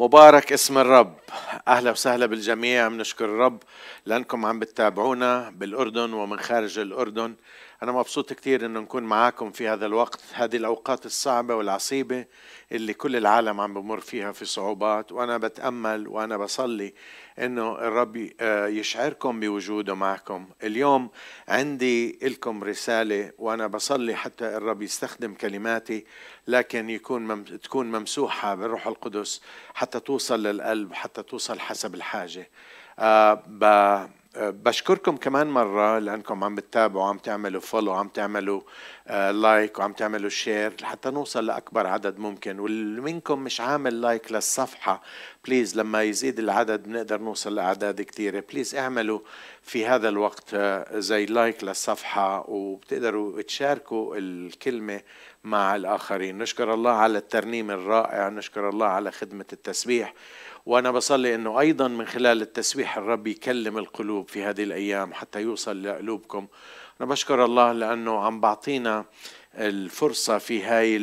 مبارك اسم الرب. أهلا وسهلا بالجميع. بنشكر الرب لأنكم عم بتتابعونا بالأردن ومن خارج الأردن. أنا مبسوط كثير إنه نكون معاكم في هذا الوقت هذه الأوقات الصعبة والعصيبة اللي كل العالم عم بمر فيها في صعوبات. وأنا بتأمل وأنا بصلي إنه الرب آه، يشعركم بوجوده معكم. اليوم عندي لكم رسالة وأنا بصلي حتى الرب يستخدم كلماتي لكن يكون مم... تكون ممسوحة بالروح القدس حتى توصل للقلب حتى توصل حسب الحاجة. أه ب... بشكركم كمان مرة لأنكم عم بتتابعوا عم تعملوا follow عم تعملوا like وعم تعملوا share لحتى نوصل لأكبر عدد ممكن. واللي منكم مش عامل like للصفحة. please لما يزيد العدد بنقدر نوصل لأعداد كثيرة please اعملوا في هذا الوقت آه، زي like للصفحة وبتقدروا تشاركوا الكلمة مع الآخرين. نشكر الله على الترنيم الرائع. نشكر الله على خدمة التسبيح. وأنا بصلي إنه أيضا من خلال التسبيح الرب يكلم القلوب في هذه الأيام حتى يوصل لقلوبكم. أنا بشكر الله لأنه عم بعطينا الفرصة في هاي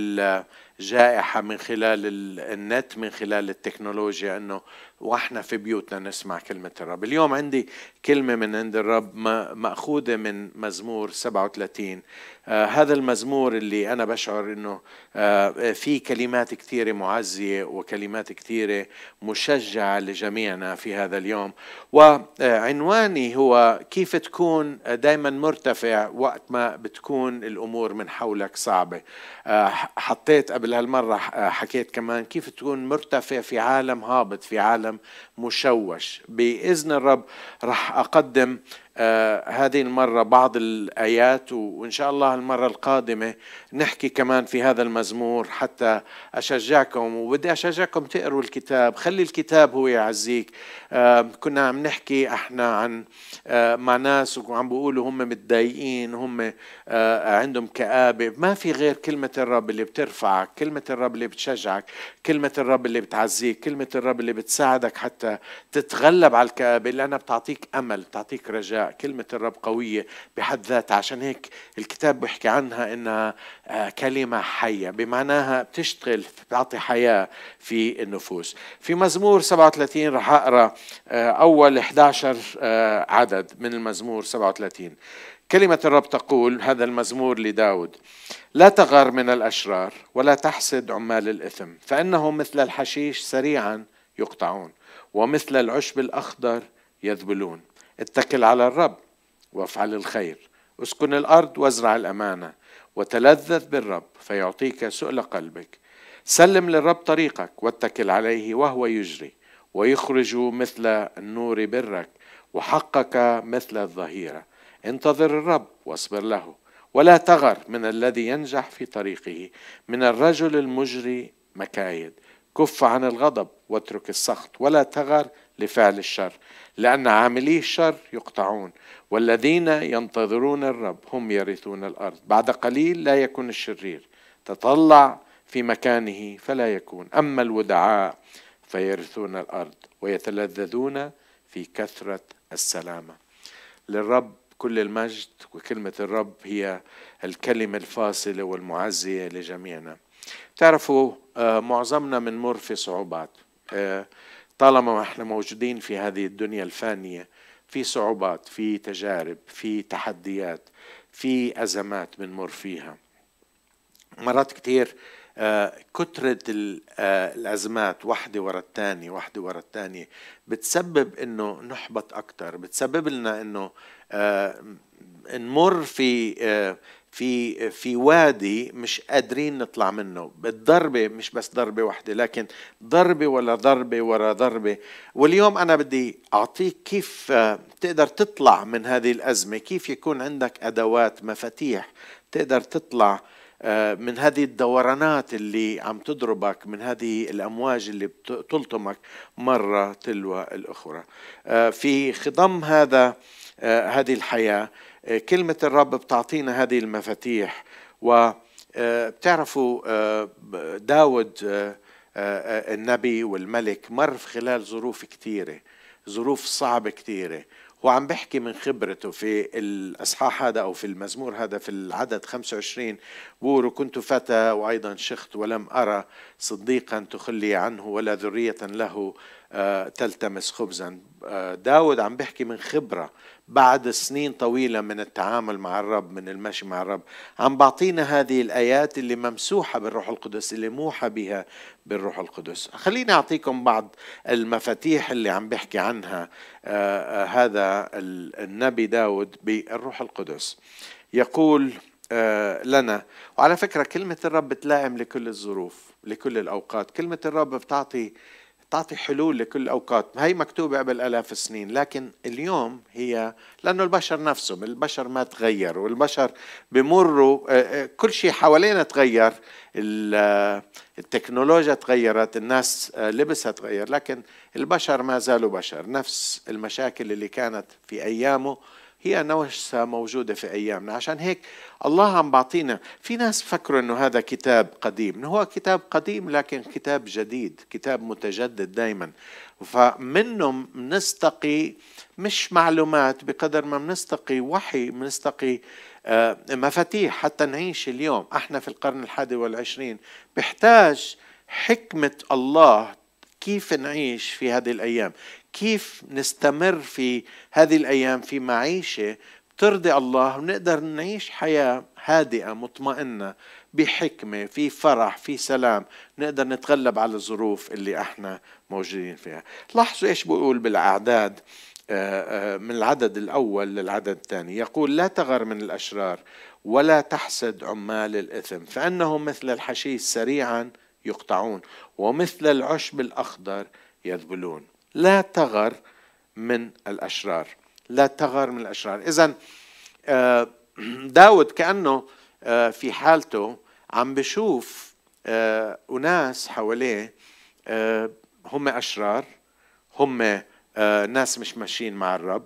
الجائحة من خلال النت من خلال التكنولوجيا إنه وإحنا في بيوتنا نسمع كلمة الرب. اليوم عندي كلمة من عند الرب مأخوذة من مزمور 37 آه هذا المزمور اللي أنا بشعر أنه آه في كلمات كثيرة معزية وكلمات كثيرة مشجعة لجميعنا في هذا اليوم. وعنواني هو كيف تكون دايما مرتفع وقت ما بتكون الأمور من حولك صعبة. آه حطيت قبل هالمرة حكيت كمان كيف تكون مرتفع في عالم هابط في عالم مشوش. بإذن الرب راح أقدم آه هذه المرة بعض الآيات وإن شاء الله المرة القادمة نحكي كمان في هذا المزمور حتى أشجعكم وبدي أشجعكم تقروا الكتاب. خلي الكتاب هو يعزيك. آه كنا عم نحكي إحنا عن آه مع ناس وعم بيقولوا هم متضايقين هم آه عندهم كآبة. ما في غير كلمة الرب اللي بترفعك كلمة الرب اللي بتشجعك كلمة الرب اللي بتعزيك كلمة الرب اللي بتساعدك حتى تتغلب على الكآبة لأنها بتعطيك أمل بتعطيك رجاء. كلمة الرب قوية بحد ذاتها. عشان هيك الكتاب بيحكي عنها إنها آه، كلمة حية بمعناها بتشتغل بتعطي حياة في النفوس. في مزمور 37 رح أقرأ آه، أول 11 آه، عدد من المزمور 37 كلمة الرب تقول هذا المزمور لداود لا تغار من الأشرار ولا تحسد عمال الإثم فإنهم مثل الحشيش سريعا يقطعون ومثل العشب الأخضر يذبلون. اتكل على الرب وافعل الخير. اسكن الأرض وازرع الأمانة وتلذذ بالرب فيعطيك سؤل قلبك. سلم للرب طريقك واتكل عليه وهو يجري ويخرج مثل النور برك وحقك مثل الظهيرة. انتظر الرب واصبر له ولا تغر من الذي ينجح في طريقه. من الرجل المجري مكايد. كف عن الغضب واترك السخط ولا تغر لفعل الشر لأن عاملي الشر يقطعون. والذين ينتظرون الرب هم يرثون الأرض. بعد قليل لا يكون الشرير. تطلع في مكانه فلا يكون. أما الودعاء فيرثون الأرض ويتلذذون في كثرة السلامة. للرب كل المجد وكلمة الرب هي الكلمة الفاصلة والمعزية لجميعنا. تعرفوا آه، معظمنا بنمر في صعوبات. طالما إحنا موجودين في هذه الدنيا الفانية في صعوبات في تجارب في تحديات في أزمات بنمر فيها. مرات كتير آه كترة آه الأزمات واحدة ورا الثانية واحدة ورا الثانية بتسبب إنه نحبط أكتر بتسبب لنا إنه آه نمر في في في وادي مش قادرين نطلع منه. بالضربة مش بس ضربة واحدة لكن ضربة ولا ضربة ورا ضربة. واليوم أنا بدي أعطيك كيف آه، تقدر تطلع من هذه الأزمة. كيف يكون عندك أدوات مفاتيح تقدر تطلع آه، من هذه الدورانات اللي عم تضربك من هذه الأمواج اللي بتلطمك مرة تلو الأخرى. آه، في خضم هذا هذه الحياة. كلمة الرب بتعطينا هذه المفاتيح. وبتعرفوا آه، آه، داود آه، النبي والملك مر في خلال ظروف كثيرة ظروف صعبة كثيرة هو عم بيحكي من خبرته في الأصحاح هذا أو في المزمور هذا في العدد 25 بور كنت فتى وأيضا شخت ولم أرى صديقا تخلي عنه ولا ذرية له آه، تلتمس خبزا. آه، داود عم بيحكي من خبرة بعد سنين طويلة من التعامل مع الرب من المشي مع الرب. عم بعطينا هذه الآيات اللي ممسوحة بالروح القدس اللي موحى بها بالروح القدس. خليني أعطيكم بعض المفاتيح اللي عم بحكي عنها آه هذا النبي داود بالروح القدس. يقول لنا وعلى فكرة كلمة الرب بتلائم لكل الظروف. لكل الأوقات. كلمة الرب بتعطي تعطي حلول لكل الأوقات. هي مكتوبة قبل آلاف السنين لكن اليوم هي لأنه البشر نفسهم البشر ما تغير والبشر بمروا آه، آه، كل شيء حوالينا تغير آه، التكنولوجيا تغيرت الناس لبسها تغير لكن البشر ما زالوا بشر. نفس المشاكل اللي كانت في أيامه هي نفسها موجودة في أيامنا. عشان هيك الله عم بعطينا في ناس فكروا أنه هذا كتاب قديم. هو كتاب قديم لكن كتاب جديد كتاب متجدد دايما. فمنه نستقي مش معلومات بقدر ما بنستقي وحي بنستقي آه، مفاتيح حتى نعيش اليوم. إحنا في القرن الحادي والعشرين بحتاج حكمة الله كيف نعيش في هذه الأيام. كيف نستمر في هذه الأيام في معيشة ترضي الله ونقدر نعيش حياة هادئة مطمئنة بحكمة في فرح في سلام نقدر نتغلب على الظروف اللي إحنا موجودين فيها. لاحظوا إيش بقول بالأعداد آه، آه، من العدد الأول للعدد الثاني. يقول لا تغر من الأشرار ولا تحسد عمال الإثم فإنهم مثل الحشيش سريعا يقطعون ومثل العشب الأخضر يذبلون. لا تغر من الأشرار. لا تغر من الأشرار. إذا آه، داود كأنه آه، في حالته عم بشوف آه، أناس حواليه هم أشرار هم ناس مش ماشيين مع الرب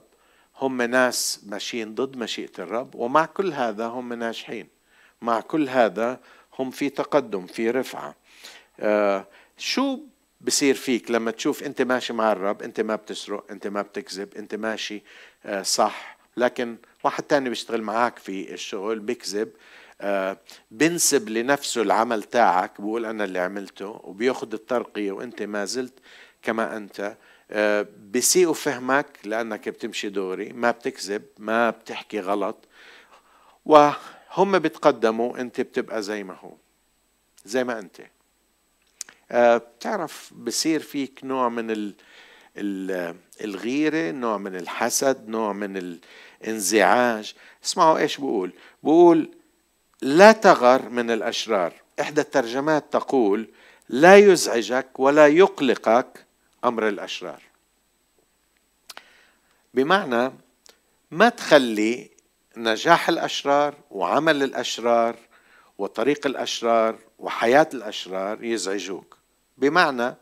هم ناس ماشيين ضد مشيئة الرب ومع كل هذا هم ناجحين. مع كل هذا هم في تقدم في رفعة. شو بصير فيك لما تشوف أنت ماشي مع الرب أنت ما بتسرق أنت ما بتكذب أنت ماشي آه، صح. لكن واحد تاني بيشتغل معك في الشغل بيكذب آه، بنسب لنفسه العمل تاعك بقول أنا اللي عملته وبياخذ الترقية وأنت ما زلت كما أنت. آه، بسيئوا فهمك لأنك بتمشي دوري ما بتكذب ما بتحكي غلط. وهم بتقدموا أنت بتبقى زي ما هو زي ما أنت. بتعرف بصير فيك نوع من ال الغيرة نوع من الحسد نوع من الانزعاج. اسمعوا إيش بقول. بقول لا تغر من الأشرار. إحدى الترجمات تقول لا يزعجك ولا يقلقك أمر الأشرار. بمعنى ما تخلي نجاح الأشرار وعمل الأشرار وطريق الأشرار وحياة الأشرار يزعجوك. بمعنى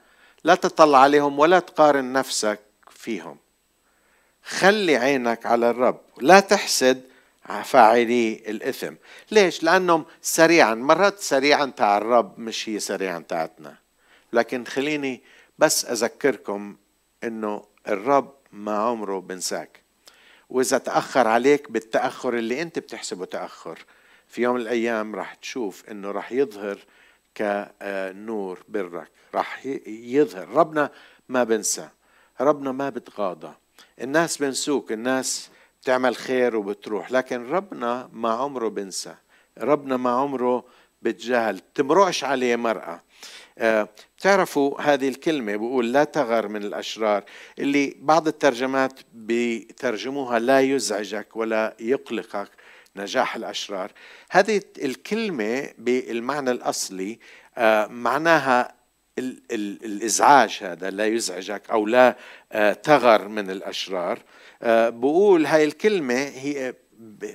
لا تطلع عليهم ولا تقارن نفسك فيهم. خلي عينك على الرب لا تحسد فاعلي الإثم. ليش؟ لأنهم سريعا مرات سريعا تاع الرب مش هي سريعا تاعتنا. لكن خليني بس أذكركم أنه الرب ما عمره بنساك. وإذا تأخر عليك بالتأخر اللي أنت بتحسبه تأخر في يوم من الأيام راح تشوف أنه راح يظهر كنور برك راح يظهر. ربنا ما بنسى ربنا ما بتغاضى. الناس بنسوك الناس بتعمل خير وبتروح لكن ربنا ما عمره بنسى. ربنا ما عمره بتجاهل تمرقش عليه مرأة. آه، بتعرفوا هذه الكلمة بقول لا تغر من الأشرار اللي بعض الترجمات بترجموها لا يزعجك ولا يقلقك. نجاح الأشرار. هذه الكلمة بالمعنى الأصلي آه، معناها ال ال الإزعاج هذا لا يزعجك أو لا آه، تغر من الأشرار. آه، بقول هاي الكلمة هي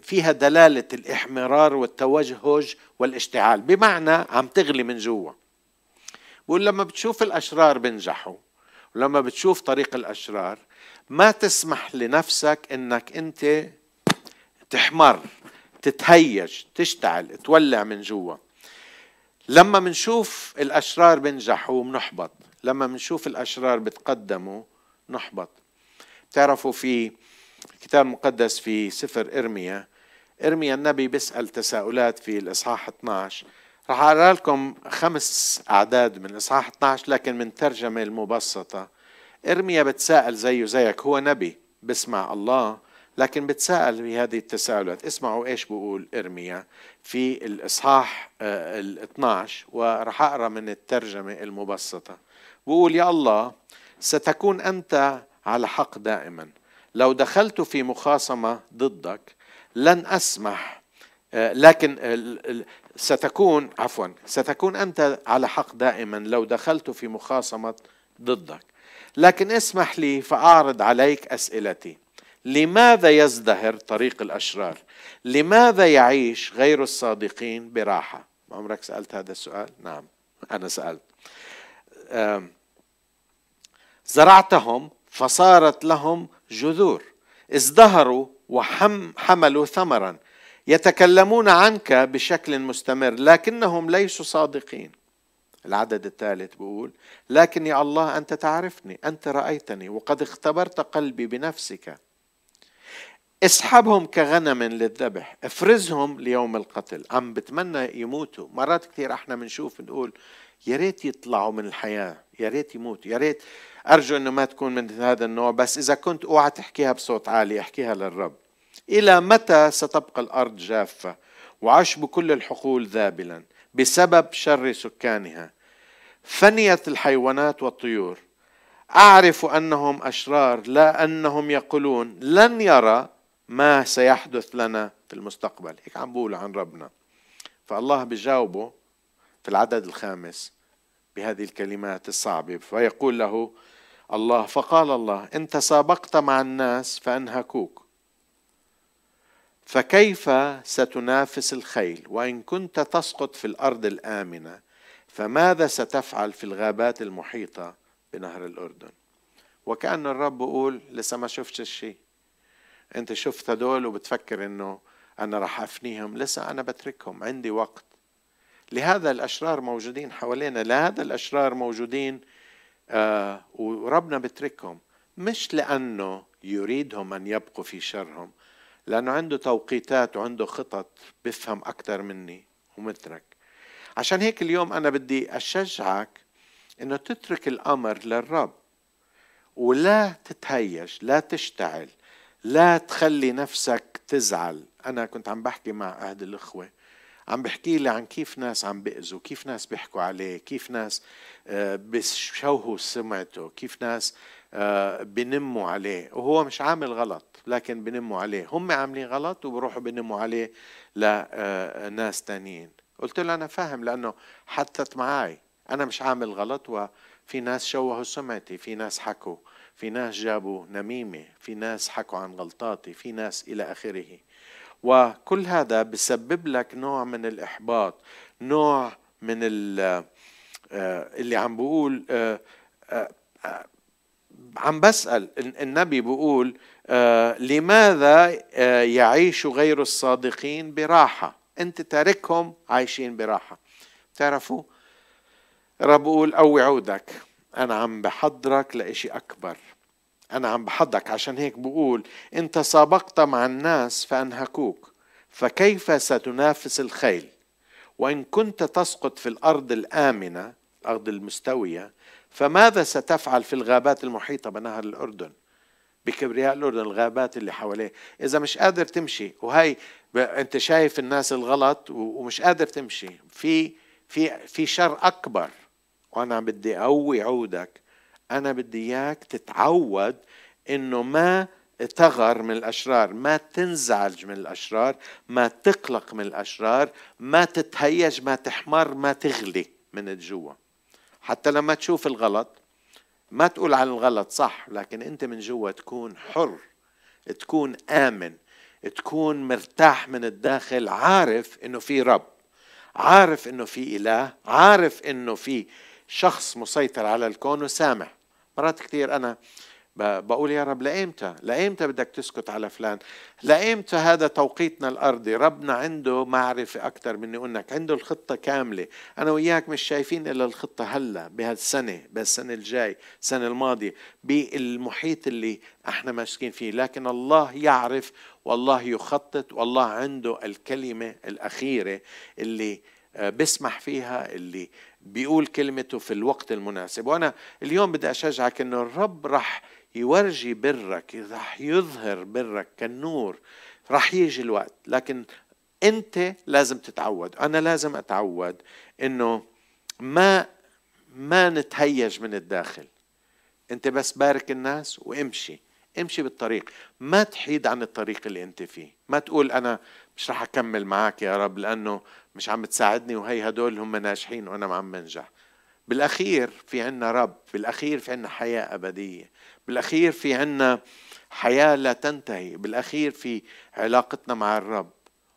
فيها دلالة الإحمرار والتوجهج والاشتعال. بمعنى عم تغلي من جوا. بقول لما بتشوف الأشرار بنجحوا ولما بتشوف طريق الأشرار ما تسمح لنفسك إنك أنت تحمر. تتهيج تشتعل تولع من جوا. لما منشوف الأشرار بنجحوا بنحبط لما منشوف الأشرار بتقدموا نحبط. تعرفوا في الكتاب المقدس في سفر إرميا إرميا النبي بيسأل تساؤلات في الإصحاح 12 راح أقرأ لكم خمس أعداد من الإصحاح 12 لكن من ترجمة المبسطة. إرميا بتساءل زيه زيك هو نبي بسمع الله. لكن بتساءل بهذه التساؤلات. اسمعوا إيش بقول إرميا في الإصحاح ال 12 وراح أقرأ من الترجمة المبسطة. بقول يا الله ستكون أنت على حق دائما. لو دخلت في مخاصمة ضدك لن أسمح آه، لكن ستكون عفوا ستكون أنت على حق دائما لو دخلت في مخاصمة ضدك. لكن اسمح لي فأعرض عليك أسئلتي. لماذا يزدهر طريق الأشرار؟ لماذا يعيش غير الصادقين براحة؟ عمرك سألت هذا السؤال؟ نعم أنا سألت. زرعتهم فصارت لهم جذور. ازدهروا وحملوا ثمرا. يتكلمون عنك بشكل مستمر لكنهم ليسوا صادقين. العدد الثالث بيقول لكن يا الله أنت تعرفني أنت رأيتني وقد اختبرت قلبي بنفسك. اسحبهم كغنم للذبح افرزهم ليوم القتل. عم بتمنى يموتوا. مرات كثير إحنا بنشوف نقول يا ريت يطلعوا من الحياة يا ريت يموتوا يا ريت أرجو أنه ما تكون من هذا النوع. بس إذا كنت أوعى تحكيها بصوت عالي احكيها للرب. إلى متى ستبقى الأرض جافة وعشب كل الحقول ذابلا بسبب شر سكانها؟ فنيت الحيوانات والطيور. أعرف أنهم أشرار لا أنهم يقولون لن يرى ما سيحدث لنا في المستقبل. هيك عم بقول عن ربنا. فالله بجاوبه في العدد الخامس بهذه الكلمات الصعبة. فيقول له الله فقال الله انت سابقت مع الناس فأنهكوك. فكيف ستنافس الخيل؟ وإن كنت تسقط في الأرض الآمنة فماذا ستفعل في الغابات المحيطة بنهر الأردن؟ وكأن الرب بيقول لسه ما شفتش الشيء. انت شفت هدول وبتفكر انه أنا راح افنيهم؟ لسه أنا بتركهم عندي وقت. لهذا الأشرار موجودين حوالينا لهذا الأشرار موجودين آه وربنا بتركهم. مش لأنه يريدهم أن يبقوا في شرهم لأنه عنده توقيتات وعنده خطط بفهم أكثر مني ومترك. عشان هيك اليوم أنا بدي أشجعك إنه تترك الأمر للرب ولا تتهيج لا تشتعل. لا تخلي نفسك تزعل. أنا كنت عم بحكي مع أحد الإخوة عم بحكي لي عن كيف ناس عم بيأذوا كيف ناس بيحكوا عليه كيف ناس آه، بيشوهوا سمعته كيف ناس آه، بنموا عليه. وهو مش عامل غلط لكن بنموا عليه. هم عاملين غلط وبروحوا بنموا عليه لناس تانيين. قلت له أنا فاهم لأنه حدثت معي أنا مش عامل غلط وفي ناس شوهوا سمعتي في ناس حكوا. في ناس جابوا نميمة في ناس حكوا عن غلطاتي في ناس إلى آخره. وكل هذا بسبب لك نوع من الإحباط نوع من آه، اللي عم بقول آه، آه، عم بسأل النبي بيقول لماذا يعيش غير الصادقين براحة؟ أنت تاركهم عايشين براحة. تعرفوا رب بقول أوي عودك أنا عم بحضرك لإشي أكبر. أنا عم بحضرك عشان هيك بقول أنت سابقت مع الناس فأنهكوك. فكيف ستنافس الخيل؟ وإن كنت تسقط في الأرض الآمنة الأرض المستوية فماذا ستفعل في الغابات المحيطة بنهر الأردن؟ بكبرياء الأردن الغابات اللي حواليه. إذا مش قادر تمشي وهي أنت شايف الناس الغلط ومش قادر تمشي. في في في شر أكبر. وأنا بدي اقوي عودك أنا بدي إياك تتعود إنه ما تغر من الأشرار ما تنزعج من الأشرار ما تقلق من الأشرار ما تتهيج ما تحمر ما تغلي من الجوا حتى لما تشوف الغلط ما تقول عن الغلط صح لكن أنت من جوا تكون حر تكون آمن تكون مرتاح من الداخل عارف إنه في رب عارف إنه في إله عارف إنه في شخص مسيطر على الكون وسامع مرات كثير أنا بقول يا رب لأيمتى لأيمتى بدك تسكت على فلان؟ لأيمتى هذا توقيتنا الأرضي؟ ربنا عنده معرفة أكثر مني وإنك عنده الخطة كاملة. أنا وإياك مش شايفين إلا الخطة هلأ بهالسنة بهالسنة الجاي السنة الماضية بالمحيط اللي إحنا ماسكين فيه. لكن الله يعرف والله يخطط والله عنده الكلمة الأخيرة اللي آه، بسمح فيها اللي بيقول كلمته في الوقت المناسب. وأنا اليوم بدي أشجعك إنه الرب راح يورجي برك راح يظهر برك كالنور راح يجي الوقت. لكن أنت لازم تتعود. أنا لازم أتعود إنه ما ما نتهيج من الداخل. أنت بس بارك الناس وامشي. امشي بالطريق. ما تحيد عن الطريق اللي انت فيه. ما تقول أنا مش رح أكمل معك يا رب لأنه مش عم تساعدني وهي هدول هم ناجحين وأنا ما عم بنجح. بالأخير في عنا رب بالأخير في عنا حياة أبدية. بالأخير في عنا حياة لا تنتهي. بالأخير في علاقتنا مع الرب.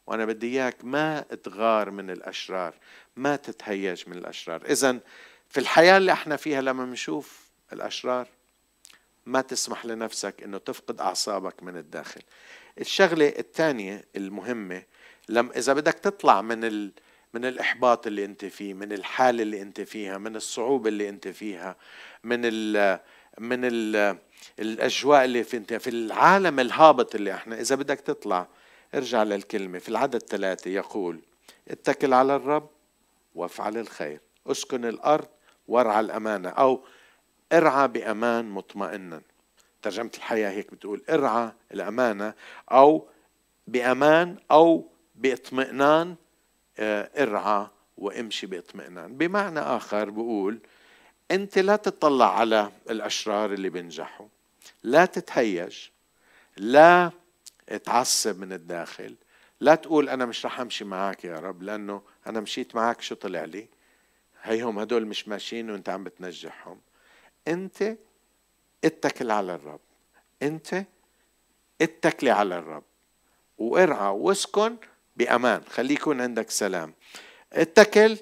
وأنا بدي إياك ما تغار من الأشرار. ما تتهيج من الأشرار. اذا في الحياة اللي إحنا فيها لما بنشوف الأشرار ما تسمح لنفسك إنه تفقد أعصابك من الداخل. الشغلة الثانية المهمة لما إذا بدك تطلع من ال من الإحباط اللي أنت فيه من الحالة اللي أنت فيها من الصعوبة اللي أنت فيها من ال من ال الأجواء اللي في انت في العالم الهابط اللي إحنا إذا بدك تطلع ارجع للكلمة. في العدد ثلاثة يقول اتكل على الرب وافعل الخير. اسكن الأرض وارعى الأمانة. أو ارعى بأمان مطمئنا. ترجمة الحياة هيك بتقول ارعى الأمانة أو بأمان أو بإطمئنان آه، ارعى وامشي بإطمئنان. بمعنى آخر بقول أنت لا تطلع على الأشرار اللي بينجحوا لا تتهيج لا تعصب من الداخل لا تقول أنا مش رح أمشي معك يا رب لأنه أنا مشيت معك شو طلع لي؟ هيهم هدول مش ماشيين وأنت عم بتنجحهم. انت اتكل على الرب. انت اتكلي على الرب. وارعى واسكن بأمان. خليه يكون عندك سلام. اتكل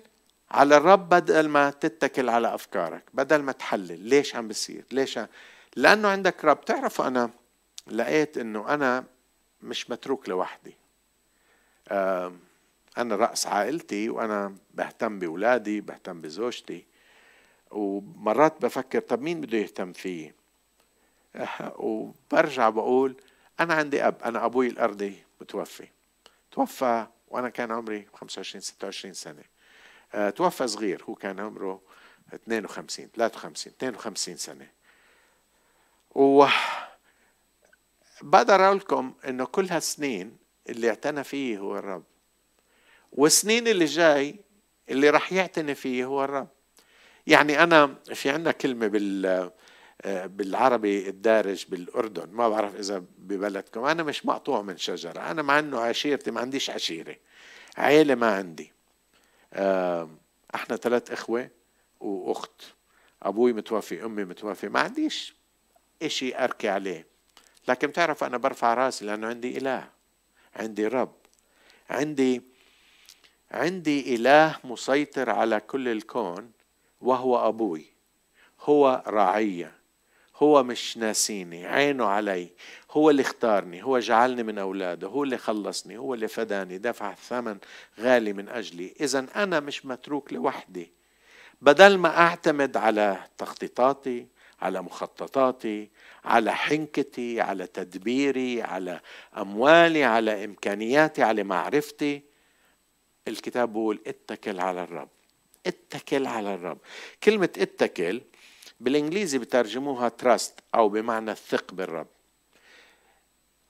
على الرب بدل ما تتكل على أفكارك بدل ما تحلل. ليش عم بصير؟ ليش عم... لأنه عندك رب. تعرف أنا لقيت إنه أنا مش متروك لوحدي. أنا رأس عائلتي وأنا بهتم باولادي بهتم بزوجتي. ومرات بفكر طب مين بده يهتم فيي وبرجع بقول أنا عندي أب أنا أبوي الأرضي متوفي. توفى وأنا كان عمري 25 26 سنة. آه، توفى صغير هو كان عمره 52 53 52 سنة. و بقدر أقول لكم إنه كل هالسنين اللي اعتنى فيه هو الرب. والسنين اللي جاي اللي راح يعتني فيه هو الرب. يعني أنا في عندنا كلمة بال بالعربي الدارج بالأردن ما بعرف إذا ببلدكم أنا مش مقطوع من شجرة أنا مع إنه عشيرتي ما عنديش عشيرة عيلة ما عندي. إحنا ثلاث إخوة وأخت أبوي متوفي أمي متوفي ما عنديش إشي أركي عليه. لكن بتعرف أنا برفع راسي لأنه عندي إله عندي رب عندي عندي إله مسيطر على كل الكون. وهو أبوي. هو راعيه هو مش ناسيني. عينه علي. هو اللي اختارني. هو جعلني من أولاده. هو اللي خلصني. هو اللي فداني. دفع ثمن غالي من أجلي. إذا أنا مش متروك لوحدي. بدل ما أعتمد على تخطيطاتي على مخططاتي على حنكتي على تدبيري على أموالي على إمكانياتي على معرفتي الكتاب بيقول اتكل على الرب. اتكل على الرب. كلمة اتكل بالإنجليزي بترجموها تراست أو بمعنى الثق بالرب.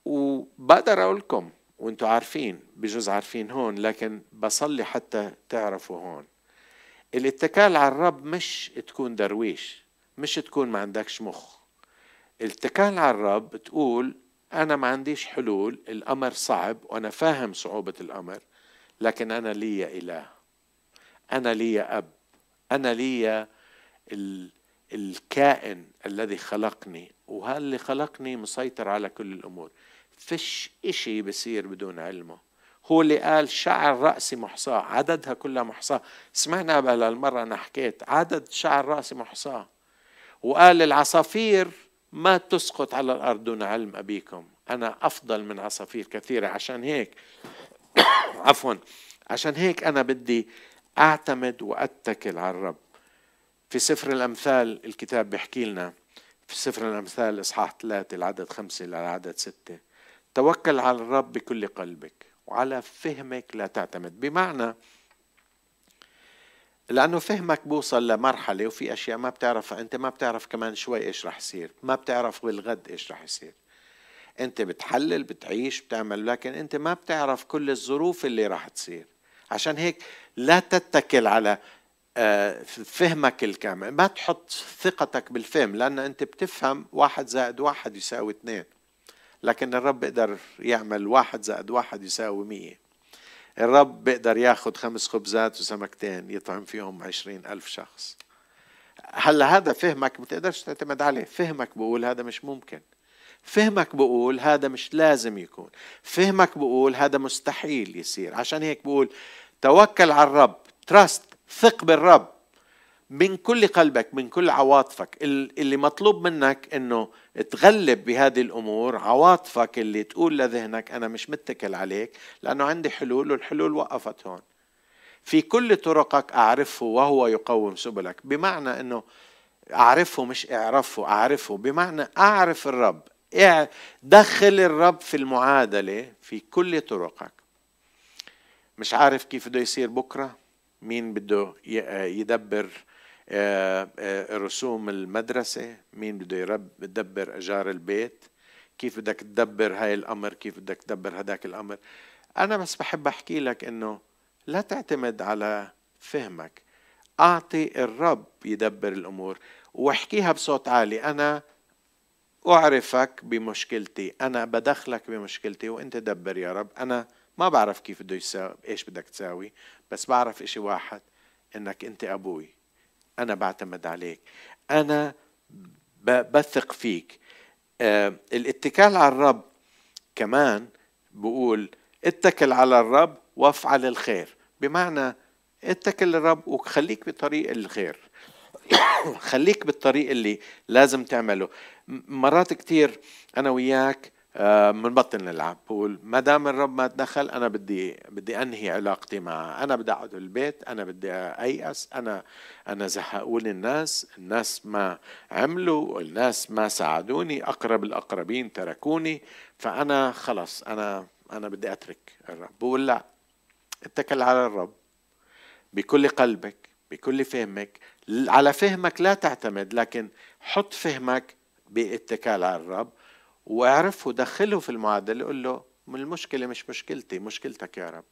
وبقدر أقول لكم وأنتم عارفين بجوز عارفين هون لكن بصلي حتى تعرفوا هون. الاتكال على الرب مش تكون درويش مش تكون ما عندكش مخ. الاتكال على الرب تقول أنا ما عنديش حلول الأمر صعب وأنا فاهم صعوبة الأمر لكن أنا لي إله. أنا لي أب أنا لي ال الكائن الذي خلقني. وهذا اللي خلقني مسيطر على كل الأمور. فيش إشي بصير بدون علمه. هو اللي قال شعر رأسي محصاة. عددها كلها محصاة. سمعنا بهالمرة أنا حكيت عدد شعر رأسي محصاة. وقال العصافير ما تسقط على الأرض دون علم أبيكم. أنا أفضل من عصافير كثيرة. عشان هيك عفوا عشان هيك أنا بدي أعتمد وأتكل على الرب. في سفر الأمثال الكتاب بيحكي لنا في سفر الأمثال إصحاح ثلاثة العدد خمسة إلى العدد ستة توكل على الرب بكل قلبك وعلى فهمك لا تعتمد. بمعنى لأنه فهمك بوصل لمرحلة وفي أشياء ما بتعرفها أنت ما بتعرف كمان شوي إيش رح يصير ما بتعرف بالغد إيش رح يصير. أنت بتحلل بتعيش بتعمل لكن أنت ما بتعرف كل الظروف اللي رح تصير. عشان هيك لا تتكل على آه، فهمك الكامل. ما تحط ثقتك بالفهم لأن أنت بتفهم واحد زائد واحد يساوي اثنين. لكن الرب بيقدر يعمل واحد زائد واحد يساوي مية. الرب بيقدر ياخد خمس خبزات وسمكتين يطعم فيهم عشرين ألف شخص. هلأ هذا فهمك ما تعتمد عليه. فهمك بقول هذا مش ممكن. فهمك بقول هذا مش لازم يكون. فهمك بقول هذا مستحيل يصير. عشان هيك بقول توكل على الرب. تراست ثق بالرب. من كل قلبك من كل عواطفك. اللي مطلوب منك إنه تغلب بهذه الأمور عواطفك اللي تقول لذهنك أنا مش متكل عليك لأنه عندي حلول والحلول وقفت هون. في كل طرقك أعرفه وهو يقوم سبلك. بمعنى إنه أعرفه مش أعرفه أعرفه. بمعنى أعرف الرب. دخل الرب في المعادلة في كل طرقك. مش عارف كيف بده يصير بكرة. مين بده يدبر آه، آه، رسوم المدرسة؟ مين بده يدبر أجار البيت؟ كيف بدك تدبر هاي الأمر؟ كيف بدك تدبر هداك الأمر؟ أنا بس بحب أحكي لك إنه لا تعتمد على فهمك. أعطي الرب يدبر الأمور واحكيها بصوت عالي. أنا أعرفك بمشكلتي. أنا بدخلك بمشكلتي وأنت دبر يا رب. أنا ما بعرف كيف بده يساوي إيش بدك تساوي بس بعرف إشي واحد إنك أنت أبوي. أنا بعتمد عليك. أنا بثق فيك. آه الاتكال على الرب كمان بقول اتكل على الرب وافعل الخير. بمعنى اتكل للرب وخليك بطريق الخير. خليك بالطريق اللي لازم تعمله. مرات كتير أنا وياك آه، نلعب. بقول ما دام الرب ما تدخل أنا بدي بدي أنهي علاقتي معه أنا بدي أقعد بالبيت أنا بدي أيأس أنا أنا زهقوني الناس الناس ما عملوا الناس ما ساعدوني أقرب الأقربين تركوني فأنا خلص أنا أنا بدي أترك الرب. بقول لا اتكل على الرب بكل قلبك بكل فهمك على فهمك لا تعتمد لكن حط فهمك باتكال على الرب واعرفه دخله في المعادلة قل له المشكلة مش مشكلتي مشكلتك يا رب.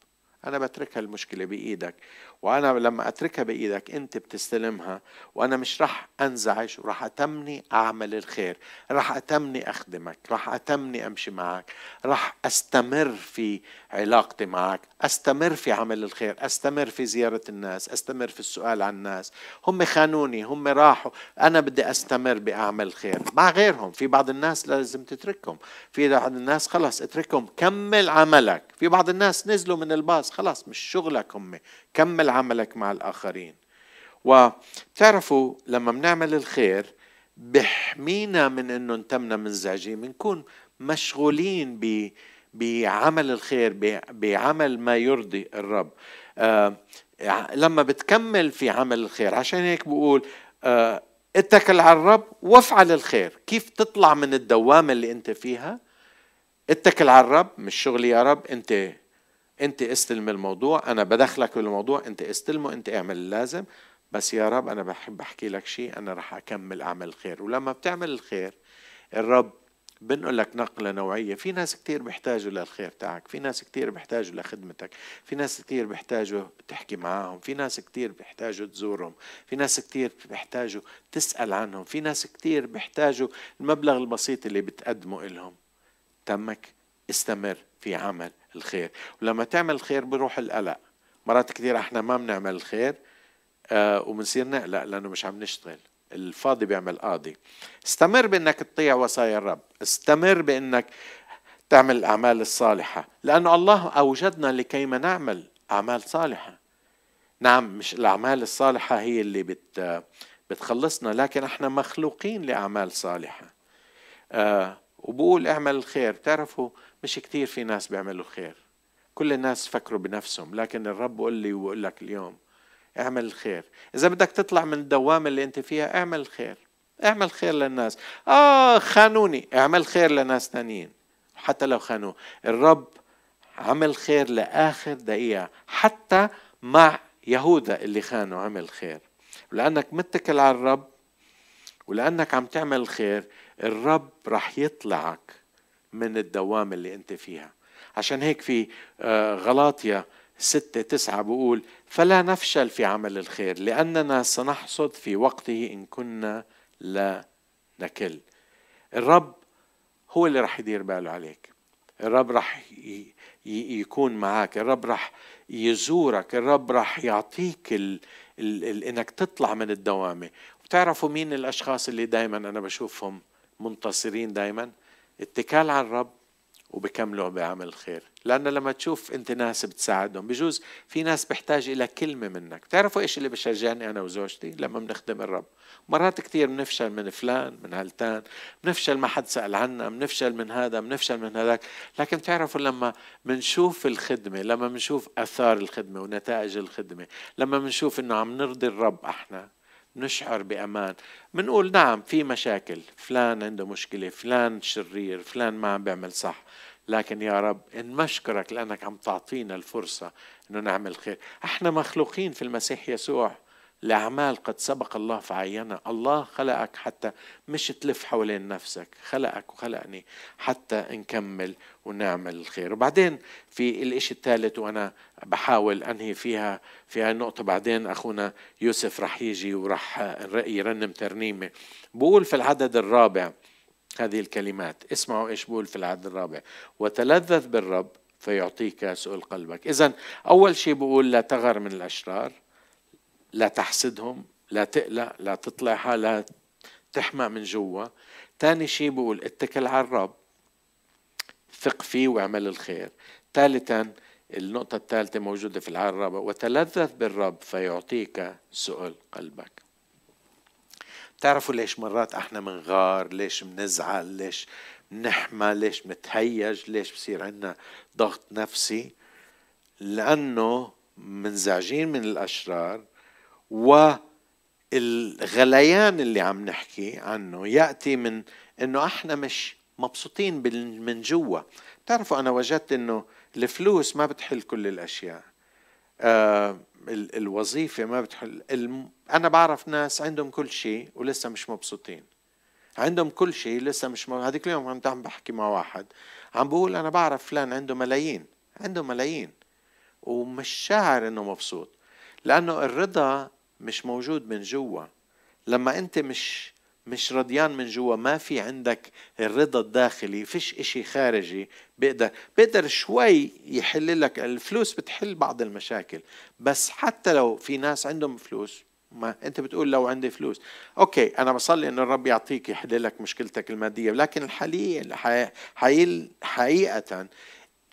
أنا بتركها المشكلة بإيدك. وأنا لما أتركها بإيدك أنت بتستلمها وأنا مش رح أنزعج ورح أتمني أعمل الخير. رح أتمني أخدمك رح أتمني أمشي معك. رح أستمر في علاقتي معك. أستمر في عمل الخير. أستمر في زيارة الناس. أستمر في السؤال عن الناس. هم خانوني هم راحوا. أنا بدي أستمر بأعمل الخير مع غيرهم. في بعض الناس لازم تتركهم. في بعض الناس خلص اتركهم. كمل عملك. في بعض الناس نزلوا من الباص. خلاص مش شغلك هم كمل عملك مع الآخرين. وتعرفوا لما بنعمل الخير بحمينا من إنه نتمنا منزعجين بنكون مشغولين ب بعمل الخير بعمل ما يرضي الرب. آه لما بتكمل في عمل الخير عشان هيك بقول آه اتكل على الرب وافعل الخير. كيف تطلع من الدوامة اللي أنت فيها؟ اتكل على الرب مش شغلي يا رب أنت انت استلم الموضوع أنا بدخلك بالموضوع انت استلمه انت اعمل اللازم. بس يا رب أنا بحب أحكي لك شيء أنا رح أكمل أعمل الخير ولما بتعمل الخير الرب بنقول لك نقلة نوعية. في ناس كتير بيحتاجوا للخير تاعك في ناس كتير بيحتاجوا لخدمتك في ناس كتير بيحتاجوا تحكي معاهم في ناس كتير بيحتاجوا تزورهم في ناس كتير بيحتاجوا تسأل عنهم في ناس كتير بيحتاجوا المبلغ البسيط اللي بتقدمه إلهم. تمك؟ استمر في عمل الخير. ولما تعمل الخير بروح القلق. مرات كثير إحنا ما بنعمل الخير آه وبنصير نقلق لأنه مش عم نشتغل. الفاضي بيعمل قاضي. استمر بإنك تطيع وصايا الرب. استمر بإنك تعمل الأعمال الصالحة. لأنه الله أوجدنا لكيما نعمل أعمال صالحة. نعم مش الأعمال الصالحة هي اللي بت بتخلصنا لكن إحنا مخلوقين لأعمال صالحة. آه وبقول اعمل الخير. تعرفوا مش كتير في ناس بيعملوا الخير كل الناس فكروا بنفسهم لكن الرب بقول لي وبقول لك اليوم اعمل الخير. إذا بدك تطلع من الدوامة اللي أنت فيها اعمل الخير اعمل خير للناس. آه خانوني. اعمل خير لناس ثانيين حتى لو خانوه. الرب عمل خير لآخر دقيقة. حتى مع يهوذا اللي خانوا عمل خير. ولانك متكل على الرب ولأنك عم تعمل الخير الرب رح يطلعك من الدوامة اللي انت فيها. عشان هيك في آه، غلاطيا ستة تسعة بقول فلا نفشل في عمل الخير لأننا سنحصد في وقته إن كنا لا نكل. الرب هو اللي رح يدير باله عليك. الرب رح يكون معك الرب رح يزورك. الرب رح يعطيك ال... ال... ال... إنك تطلع من الدوامة. بتعرفوا مين الأشخاص اللي دائما أنا بشوفهم منتصرين دائما اتكال على الرب وبكملوا بعمل الخير لأن لما تشوف أنت ناس بتساعدهم بجوز في ناس بحتاج إلى كلمة منك. بتعرفوا إيش اللي بشجعني أنا وزوجتي؟ لما بنخدم الرب. مرات كثير بنفشل من فلان من هلتان بنفشل ما حد سأل عنا بنفشل من هذا بنفشل من هذاك. لكن بتعرفوا لما بنشوف الخدمة لما بنشوف أثار الخدمة ونتائج الخدمة لما بنشوف إنه عم نرضي الرب إحنا نشعر بأمان. بنقول نعم في مشاكل. فلان عنده مشكلة فلان شرير فلان ما عم بيعمل صح. لكن يا رب إن مشكرك لأنك عم تعطينا الفرصة أنه نعمل خير. إحنا مخلوقين في المسيح يسوع. لأعمال قد سبق الله فعينها. الله خلقك حتى مش تلف حوالين نفسك. خلقك وخلقني حتى نكمل ونعمل الخير. وبعدين في الإشي الثالث وأنا بحاول أنهي فيها في هاي النقطة بعدين أخونا يوسف رح يجي ورح يرنم ترنيمة. بقول في العدد الرابع هذه الكلمات. اسمعوا إيش بقول في العدد الرابع. وتلذذ بالرب فيعطيك سؤل قلبك. اذا أول شيء بقول لا تغر من الأشرار. لا تحسدهم لا تقلق لا تطلع لا تحمى من جوا. ثاني شيء بقول اتكل على الرب ثق فيه واعمل الخير. ثالثا النقطة الثالثة موجودة في الرابع وتلذذ بالرب فيعطيك سؤل قلبك. تعرفوا ليش مرات إحنا منغار؟ ليش منزعل؟ ليش منحمى؟ ليش متهيج؟ ليش بصير عندنا ضغط نفسي؟ لأنه منزعجين من الأشرار والغليان اللي عم نحكي عنه يأتي من أنه إحنا مش مبسوطين من جوا. تعرفوا أنا وجدت أنه الفلوس ما بتحل كل الأشياء. آه الوظيفة ما بتحل. أنا بعرف ناس عندهم كل شيء ولسه مش مبسوطين. عندهم كل شيء لسه مش مبسوطين هذيك اليوم عم بحكي مع واحد. عم بقول أنا بعرف فلان عنده ملايين. عنده ملايين. ومش شاعر إنه مبسوط. لأنه الرضا مش موجود من جوا. لما أنت مش مش رضيان من جوا ما في عندك الرضا الداخلي فيش إشي خارجي بيقدر بيقدر شوي يحل لك. الفلوس بتحل بعض المشاكل بس حتى لو في ناس عندهم فلوس ما انت بتقول لو عندي فلوس. أوكي أنا بصلي ان الرب يعطيك يحل لك مشكلتك المادية لكن الحقيقة حقيقة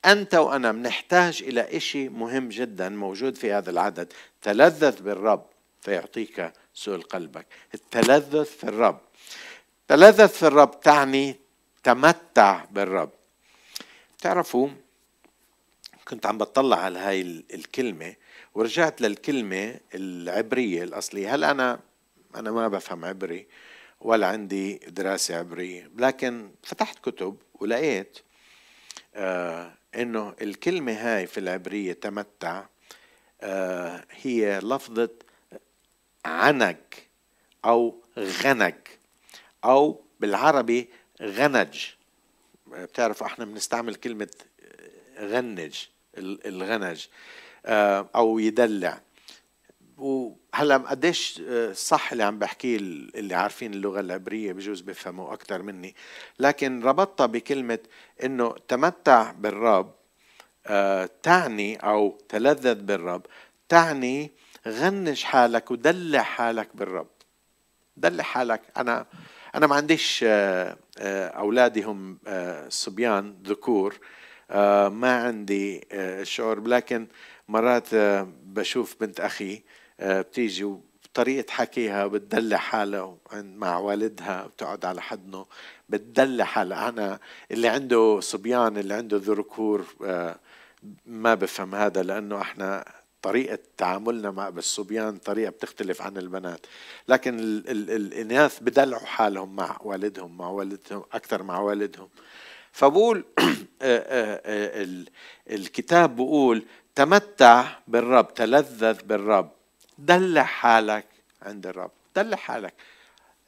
أنت وأنا بنحتاج إلى إشي مهم جدا موجود في هذا العدد. تلذذ بالرب. فيعطيك سؤل قلبك التلذذ في الرب. تلذذ في الرب تعني تمتع بالرب. تعرفوا كنت عم بطلع على هاي الكلمة ورجعت للكلمة العبرية الأصلية. هل أنا أنا ما بفهم عبري ولا عندي دراسة عبرية؟ لكن فتحت كتب ولقيت آه إنه الكلمة هاي في العبرية تمتع آه هي لفظة عنج أو غنج أو بالعربي غنج. بتعرفوا إحنا بنستعمل كلمة غنج الغنج آه، أو يدلع. وهلأ قديش آه، صح اللي عم بحكيه اللي عارفين اللغة العبرية بجوز بيفهموا أكثر مني. لكن ربطتها بكلمة إنه تمتع بالرب آه، تعني أو تلذذ بالرب تعني غنج حالك ودلع حالك بالرب. دلع حالك. أنا أنا ما عنديش آه، آه، أولادي هم آه، صبيان ذكور ما عندي شعور لكن مرات بشوف بنت أخي بتيجي بطريقة حكيها بتدلع حالها مع والدها بتقعد على حضنه بتدلع حالها. أنا اللي عنده صبيان اللي عنده ذكور ما بفهم هذا لأنه إحنا طريقة تعاملنا مع بالصبيان طريقة بتختلف عن البنات. لكن ال ال الإناث بدلعوا حالهم مع والدهم مع والدهم أكثر مع والدهم. فبقول الكتاب بقول تمتع بالرب تلذذ بالرب دلع حالك عند الرب دلع حالك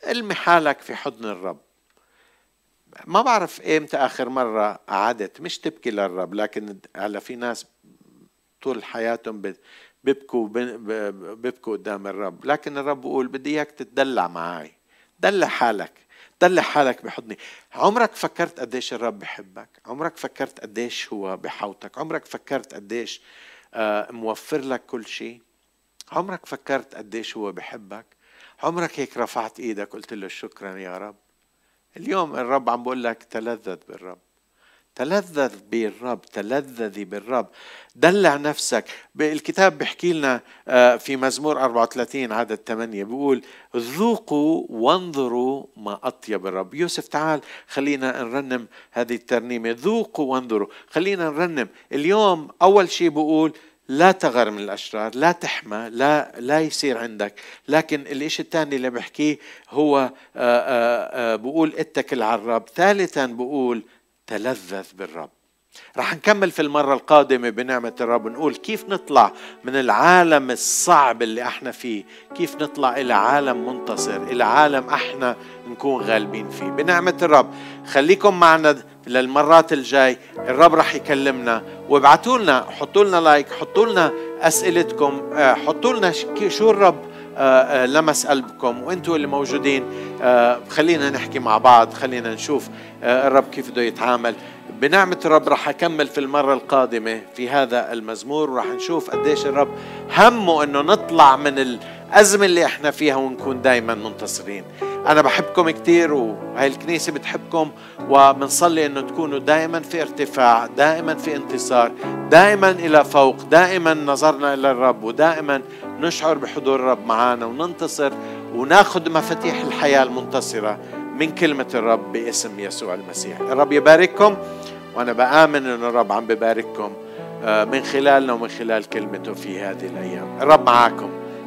المي حالك في حضن الرب. ما بعرف إمتى آخر مرة قعدت مش تبكي للرب لكن هلا في ناس طول حياتهم بيبكوا بيبكوا قدام الرب. لكن الرب بيقول بدي إياك تتدلع معي دلع حالك. دلع حالك بحضني. عمرك فكرت قديش الرب بحبك؟ عمرك فكرت قديش هو بحوطك عمرك فكرت قديش آه، موفر لك كل شيء؟ عمرك فكرت قديش هو بحبك؟ عمرك هيك رفعت إيدك قلت له شكرا يا رب. اليوم الرب عم بقول لك تلذذ بالرب. تلذذ بالرب تلذذي بالرب. دلع نفسك. الكتاب بيحكي لنا آه، في مزمور 34 عدد 8 بيقول ذوقوا وانظروا ما أطيب الرب. يوسف تعال خلينا نرنم هذه الترنيمة. ذوقوا وانظروا. خلينا نرنم. اليوم أول شيء بقول لا تغر من الأشرار لا تحمى لا لا يصير عندك. لكن الإشي الثاني اللي بحكيه هو آه، آه، بقول اتكل على الرب. ثالثا بقول تلذذ بالرب. رح نكمل في المرة القادمة بنعمة الرب نقول كيف نطلع من العالم الصعب اللي إحنا فيه؟ كيف نطلع إلى عالم منتصر إلى عالم إحنا نكون غالبين فيه؟ بنعمة الرب خليكم معنا للمرات الجاي. الرب رح يكلمنا وابعتوا لنا حطوا لنا لايك حطوا لنا أسئلتكم آه، حطوا لنا شو الرب لمس قلبكم وأنتم اللي موجودين. خلينا نحكي مع بعض خلينا نشوف الرب كيف بده يتعامل. بنعمة الرب رح أكمل في المرة القادمة في هذا المزمور ورح نشوف قديش الرب همه أنه نطلع من الأزمة اللي إحنا فيها ونكون دايما منتصرين. أنا بحبكم كتير وهي الكنيسة بتحبكم وبنصلي أنه تكونوا دائما في ارتفاع دائما في انتصار دائما إلى فوق دائما نظرنا إلى الرب ودائما نشعر بحضور الرب معنا وننتصر وناخذ مفاتيح الحياة المنتصرة من كلمة الرب باسم يسوع المسيح. الرب يبارككم وأنا بآمن أن الرب عم ببارككم آه، من خلالنا ومن خلال كلمته في هذه الأيام. الرب معاكم.